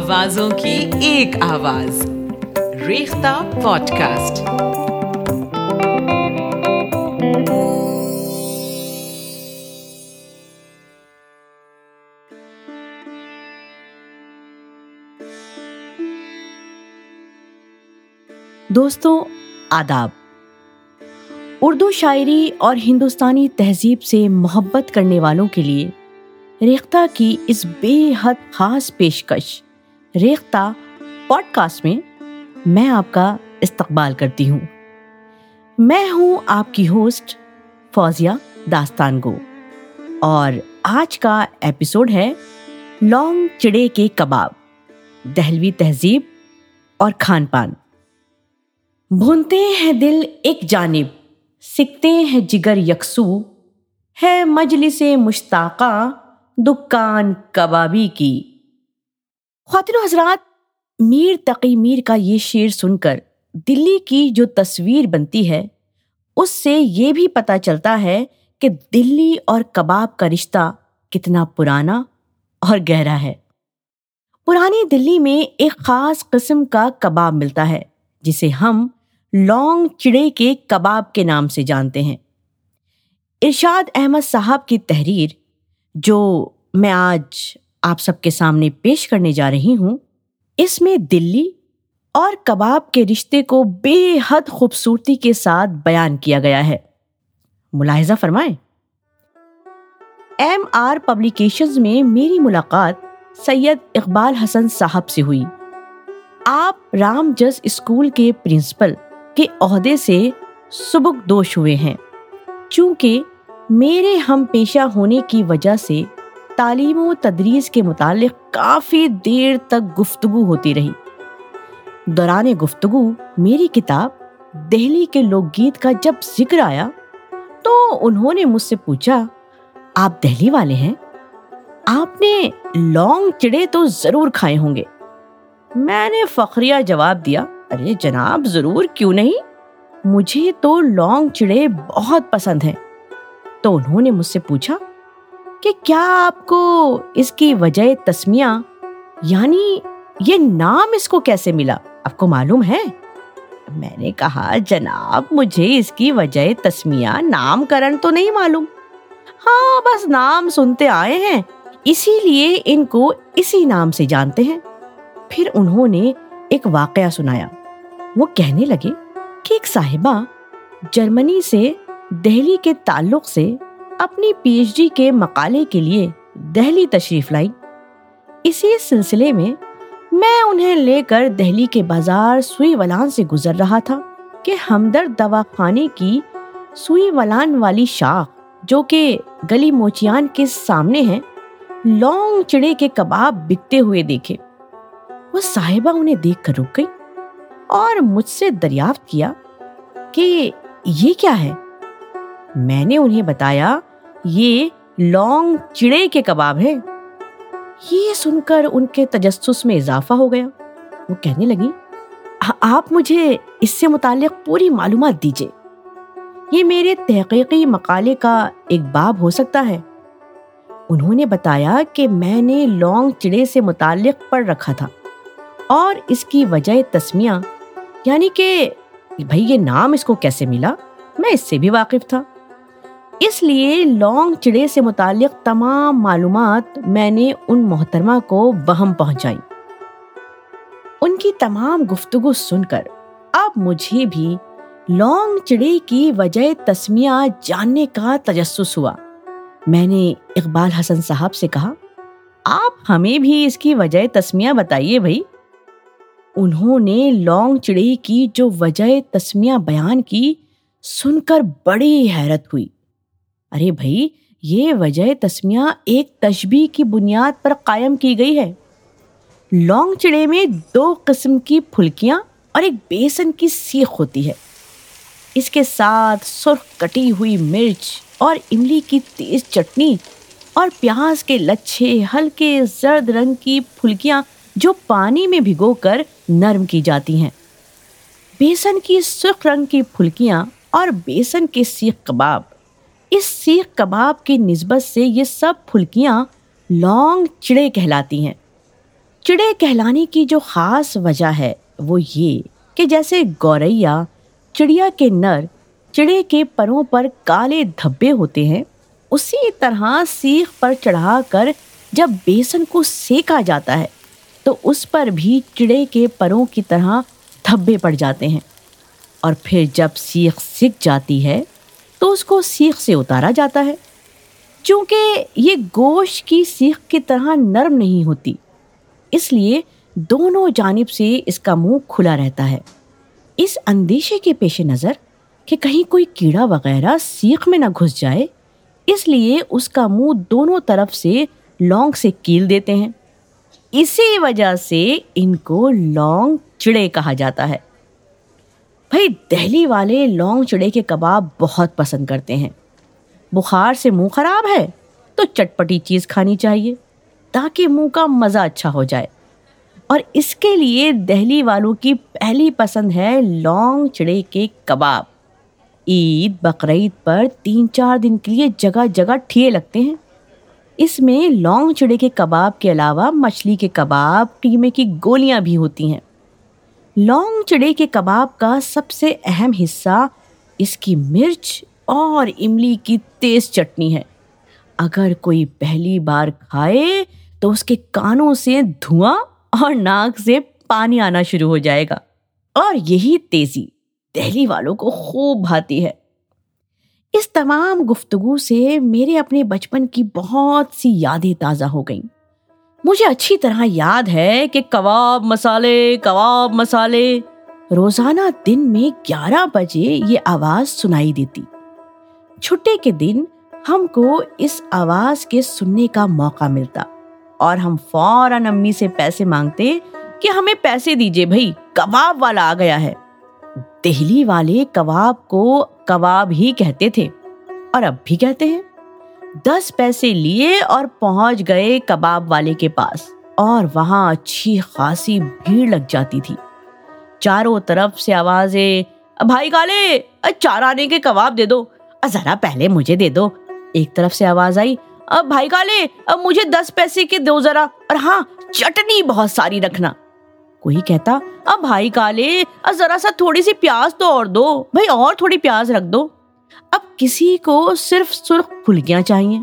آوازوں کی ایک آواز۔ ریختہ پوڈ کاسٹ دوستوں، آداب۔ اردو شاعری اور ہندوستانی تہذیب سے محبت کرنے والوں کے لیے ریختہ کی اس بے حد خاص پیشکش ریختہ پوڈ کاسٹ میں میں آپ کا استقبال کرتی ہوں۔ میں ہوں آپ کی ہوسٹ فوزیہ داستان گو۔ اور آج کا ایپیسوڈ ہے لونگ چڑے کے کباب، دہلوی تہذیب اور کھان پان۔ بھونتے ہیں دل ایک جانب سکھتے ہیں جگر یکسو۔ ہے مجلس مشتاقہ دکان کبابی کی۔ خواتین و حضرات، میر تقی میر کا یہ شعر سن کر دلی کی جو تصویر بنتی ہے، اس سے یہ بھی پتہ چلتا ہے کہ دلی اور کباب کا رشتہ کتنا پرانا اور گہرا ہے۔ پرانی دلی میں ایک خاص قسم کا کباب ملتا ہے، جسے ہم لونگ چڑے کے کباب کے نام سے جانتے ہیں۔ ارشاد احمد صاحب کی تحریر، جو میں آج آپ سب کے سامنے پیش کرنے جا رہی ہوں، اس میں دلی اور کباب کے رشتے کو بے حد خوبصورتی کے ساتھ بیان کیا گیا ہے۔ ملاحظہ فرمائیں۔ ایم آر پبلیکیشنز میں میری ملاقات سید اقبال حسن صاحب سے ہوئی۔ آپ رام جس اسکول کے پرنسپل کے عہدے سے سبک دوش ہوئے ہیں۔ چونکہ میرے ہم پیشہ ہونے کی وجہ سے تعلیم و تدریس کے متعلق کافی دیر تک گفتگو ہوتی رہی۔ دوران گفتگو، میری کتاب دہلی کے لوک گیت کا جب ذکر آیا تو انہوں نے مجھ سے پوچھا، آپ دہلی والے ہیں؟ آپ نے لونگ چڑے تو ضرور کھائے ہوں گے۔ میں نے فخریہ جواب دیا، ارے جناب، ضرور، کیوں نہیں؟ مجھے تو لونگ چڑے بہت پسند ہیں۔ تو انہوں نے مجھ سے پوچھا کہ کیا آپ کو اس کی وجہ تسمیہ یعنی یہ نام اس کو کیسے ملا؟ آپ کو معلوم ہے؟ میں نے کہا، جناب، مجھے اس کی وجہ تسمیہ نام کرن تو نہیں معلوم۔ ہاں بس نام سنتے آئے ہیں۔ اسی لیے ان کو اسی نام سے جانتے ہیں۔ پھر انہوں نے ایک واقعہ سنایا۔ وہ کہنے لگے کہ ایک صاحبہ جرمنی سے دہلی کے تعلق سے اپنی پی ایچ ڈی کے مقالے کے لیے دہلی تشریف لائی۔ اسی سلسلے میں میں انہیں لے کر دہلی کے بازار سوئی ولان سے گزر رہا تھا کہ ہمدرد دوا خانے کی سوئی ولان والی شاخ جو کہ گلی موچیان کے سامنے ہے، لونگ چڑے کے کباب بکتے ہوئے دیکھے۔ وہ صاحبہ انہیں دیکھ کر رک گئی اور مجھ سے دریافت کیا کہ یہ کیا ہے؟ میں نے انہیں بتایا یہ لونگ چڑے کے کباب ہے۔ یہ سن کر ان کے تجسس میں اضافہ ہو گیا۔ وہ کہنے لگی آپ مجھے اس سے متعلق پوری معلومات دیجیے یہ میرے تحقیقی مقالے کا ایک باب ہو سکتا ہے۔ انہوں نے بتایا کہ میں نے لونگ چڑے سے متعلق پڑھ رکھا تھا اور اس کی وجہ تسمیہ یعنی کہ بھائی یہ نام اس کو کیسے ملا؟ میں اس سے بھی واقف تھا۔ اس لیے لونگ چڑے سے متعلق تمام معلومات میں نے ان محترمہ کو بہم پہنچائی۔ ان کی تمام گفتگو سن کر اب مجھے بھی لونگ چڑے کی وجہ تسمیہ جاننے کا تجسس ہوا۔ میں نے اقبال حسن صاحب سے کہا، آپ ہمیں بھی اس کی وجہ تسمیہ بتائیے بھائی۔ انہوں نے لونگ چڑے کی جو وجہ تسمیہ بیان کی سن کر بڑی حیرت ہوئی۔ ارے بھائی، یہ وجہ تسمیہ ایک تشبیح کی بنیاد پر قائم کی گئی ہے۔ لونگ چڑے میں دو قسم کی پھلکیاں اور ایک بیسن کی سیخ ہوتی ہے۔ اس کے ساتھ سرخ کٹی ہوئی مرچ اور املی کی تیز چٹنی اور پیاز کے لچھے ہلکے زرد رنگ کی پھلکیاں جو پانی میں بھگو کر نرم کی جاتی ہیں۔ بیسن کی سرخ رنگ کی پھلکیاں اور بیسن کے سیخ کباب۔ اس سیخ کباب کی نسبت سے یہ سب پھلکیاں لونگ چڑے کہلاتی ہیں۔ چڑے کہلانے کی جو خاص وجہ ہے وہ یہ کہ جیسے گوریا، چڑیا کے نر چڑے کے پروں پر کالے دھبے ہوتے ہیں، اسی طرح سیخ پر چڑھا کر جب بیسن کو سیکا جاتا ہے، تو اس پر بھی چڑے کے پروں کی طرح دھبے پڑ جاتے ہیں۔ اور پھر جب سیخ سکھ جاتی ہے تو اس کو سیخ سے اتارا جاتا ہے۔ چونکہ یہ گوشت کی سیخ کی طرح نرم نہیں ہوتی، اس لیے دونوں جانب سے اس کا منہ کھلا رہتا ہے۔ اس اندیشے کے پیش نظر کہ کہیں کوئی کیڑا وغیرہ سیخ میں نہ گھس جائے، اس لیے اس کا منہ دونوں طرف سے لونگ سے کیل دیتے ہیں۔ اسی وجہ سے ان کو لونگ چڑے کہا جاتا ہے۔ بھائی دہلی والے لونگ چڑے کے کباب بہت پسند کرتے ہیں۔ بخار سے منہ خراب ہے تو چٹپٹی چیز کھانی چاہیے تاکہ منہ کا مزہ اچھا ہو جائے۔ اور اس کے لیے دہلی والوں کی پہلی پسند ہے لونگ چڑے کے کباب۔ عید، بقرعید پر تین چار دن کے لیے جگہ جگہ ٹھیے لگتے ہیں۔ اس میں لونگ چڑے کے کباب کے علاوہ مچھلی کے کباب، قیمے کی گولیاں بھی ہوتی ہیں۔ لونگ چڑے کے کباب کا سب سے اہم حصہ اس کی مرچ اور املی کی تیز چٹنی ہے۔ اگر کوئی پہلی بار کھائے تو اس کے کانوں سے دھواں اور ناک سے پانی آنا شروع ہو جائے گا۔ اور یہی تیزی دہلی والوں کو خوب بھاتی ہے۔ اس تمام گفتگو سے میرے اپنے بچپن کی بہت سی یادیں تازہ ہو گئیں۔ مجھے اچھی طرح یاد ہے کہ کباب مسالے کباب مسالے۔ روزانہ دن میں گیارہ بجے یہ آواز سنائی دیتی۔ چھٹے کے دن ہم کو اس آواز کے سننے کا موقع ملتا اور ہم فوراً امی سے پیسے مانگتے کہ ہمیں پیسے دیجیے بھائی، کباب والا آ گیا ہے۔ دہلی والے کباب کو کباب ہی کہتے تھے اور اب بھی کہتے ہیں۔ دس پیسے لیے اور پہنچ گئے کباب والے کے پاس۔ اور وہاں اچھی خاصی بھیڑ لگ جاتی تھی۔ چاروں طرف سے آوازیں، بھائی کالے چار آنے کے کباب دے دو۔ ذرا پہلے مجھے دے دو۔ ایک طرف سے آواز آئی اب بھائی کالے اب مجھے دس پیسے کے دو ذرا۔ اور ہاں چٹنی بہت ساری رکھنا۔ کوئی کہتا اب بھائی کالے ذرا سا تھوڑی سی پیاز تو اور دو۔ بھائی اور تھوڑی پیاز رکھ دو۔ اب کسی کو صرف سرخ پھلکیاں چاہیے۔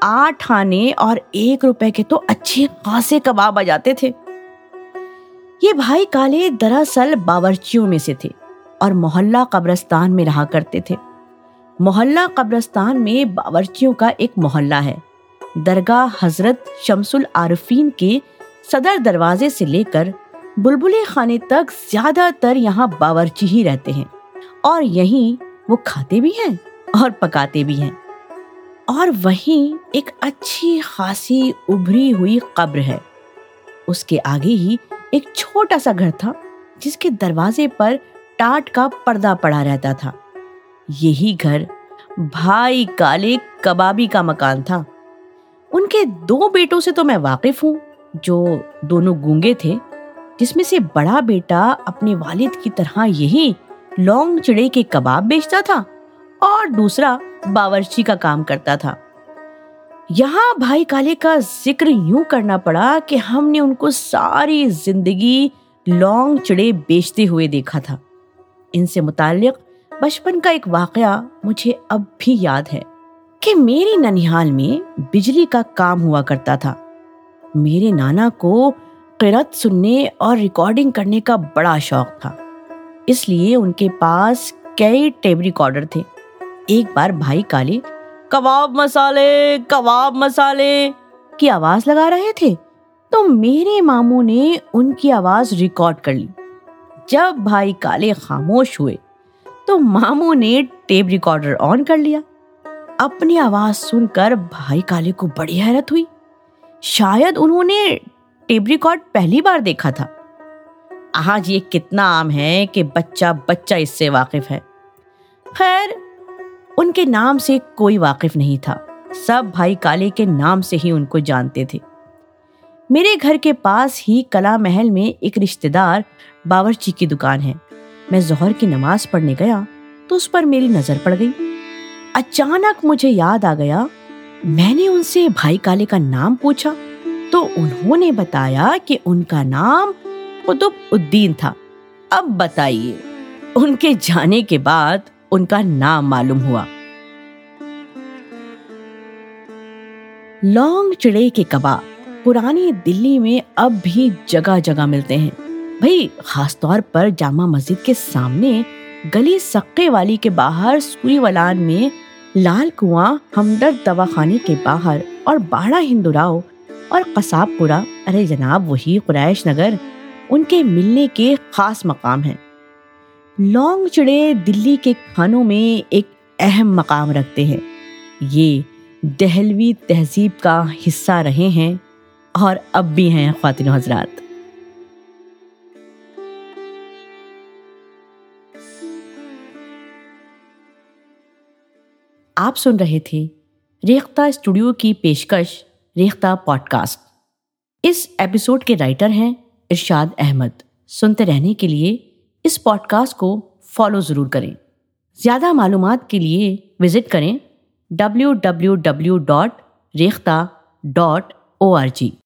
آٹھ آنے اور ایک روپے کے تو اچھے خاصے کباب آ جاتے تھے۔ یہ بھائی کالے دراصل باورچیوں میں سے تھے اور محلہ قبرستان میں رہا کرتے تھے۔ محلہ قبرستان میں باورچیوں کا ایک محلہ ہے۔ درگاہ حضرت شمس العارفین کے صدر دروازے سے لے کر بلبلے خانے تک زیادہ تر یہاں باورچی ہی رہتے ہیں۔ اور یہیں وہ کھاتے بھی ہیں اور پکاتے بھی ہیں۔ اور وہیں ایک اچھی خاصی ابری ہوئی قبر ہے۔ اس کے آگے ہی ایک چھوٹا سا گھر تھا جس کے دروازے پر ٹاٹ کا پردہ پڑا رہتا تھا۔ یہی گھر بھائی کالے کبابی کا مکان تھا۔ ان کے دو بیٹوں سے تو میں واقف ہوں جو دونوں گونگے تھے، جس میں سے بڑا بیٹا اپنے والد کی طرح یہی لونگ چڑے کے کباب بیچتا تھا اور دوسرا باورچی کا کام کرتا تھا۔ یہاں بھائی کالے کا ذکر یوں کرنا پڑا کہ ہم نے ان کو ساری زندگی لونگ چڑے بیچتے ہوئے دیکھا تھا۔ ان سے متعلق بچپن کا ایک واقعہ مجھے اب بھی یاد ہے کہ میری ننیحال میں بجلی کا کام ہوا کرتا تھا۔ میرے نانا کو قرت سننے اور ریکارڈنگ کرنے کا بڑا شوق تھا۔ اس لیے ان کے پاس کئی ٹیپ ریکارڈر تھے۔ ایک بار بھائی کالے کباب مسالے کباب مسالے! کی آواز لگا رہے تھے۔ تو میرے ماموں نے ان کی آواز ریکارڈ کر لی۔ جب بھائی کالے خاموش ہوئے، تو ماموں نے ٹیپ ریکارڈر آن کر لیا۔ اپنی آواز سن کر بھائی کالے کو بڑی حیرت ہوئی۔ شاید انہوں نے ٹیپ ریکارڈ پہلی بار دیکھا تھا۔ آج یہ کتنا عام ہے کہ بچہ بچہ اس سے واقف ہے۔ خیر، ان کے نام سے کوئی واقف نہیں تھا۔ سب بھائی کالے کے نام سے ہی ان کو جانتے تھے۔ میرے گھر کے پاس ہی کلا محل میں ایک رشتے دار باورچی کی دکان ہے۔ میں ظہر کی نماز پڑھنے گیا تو اس پر میری نظر پڑ گئی۔ اچانک مجھے یاد آ گیا، میں نے ان سے بھائی کالے کا نام پوچھا تو انہوں نے بتایا کہ ان کا نام قطب الدین تھا۔ اب بتائیے، ان کے جانے کے بعد ان کا نام معلوم ہوا۔ لانگ چڑے کے کباب پرانی دلی میں اب بھی جگہ جگہ ملتے ہیں۔ بھائی خاص طور پر جامع مسجد کے سامنے گلی سکے والی کے باہر سوئی ولان میں لال کنواں، ہمدرد دواخانے کے باہر اور باڑا ہندوراؤ اور قصاب پورا ارے جناب، وہی قریش نگر۔ ان کے ملنے کے خاص مقام ہیں۔ لونگ چڑے دلی کے کھانوں میں ایک اہم مقام رکھتے ہیں۔ یہ دہلوی تہذیب کا حصہ رہے ہیں اور اب بھی ہیں خواتین حضرات۔ آپ سن رہے تھے ریختہ اسٹوڈیو کی پیشکش، ریختہ پوڈ کاسٹ۔ اس ایپیسوڈ کے رائٹر ہیں ارشاد احمد۔ سنتے رہنے کے لیے اس پوڈ کاسٹ کو فالو ضرور کریں۔ زیادہ معلومات کے لیے وزٹ کریں W W W dot Rekhta dot O R G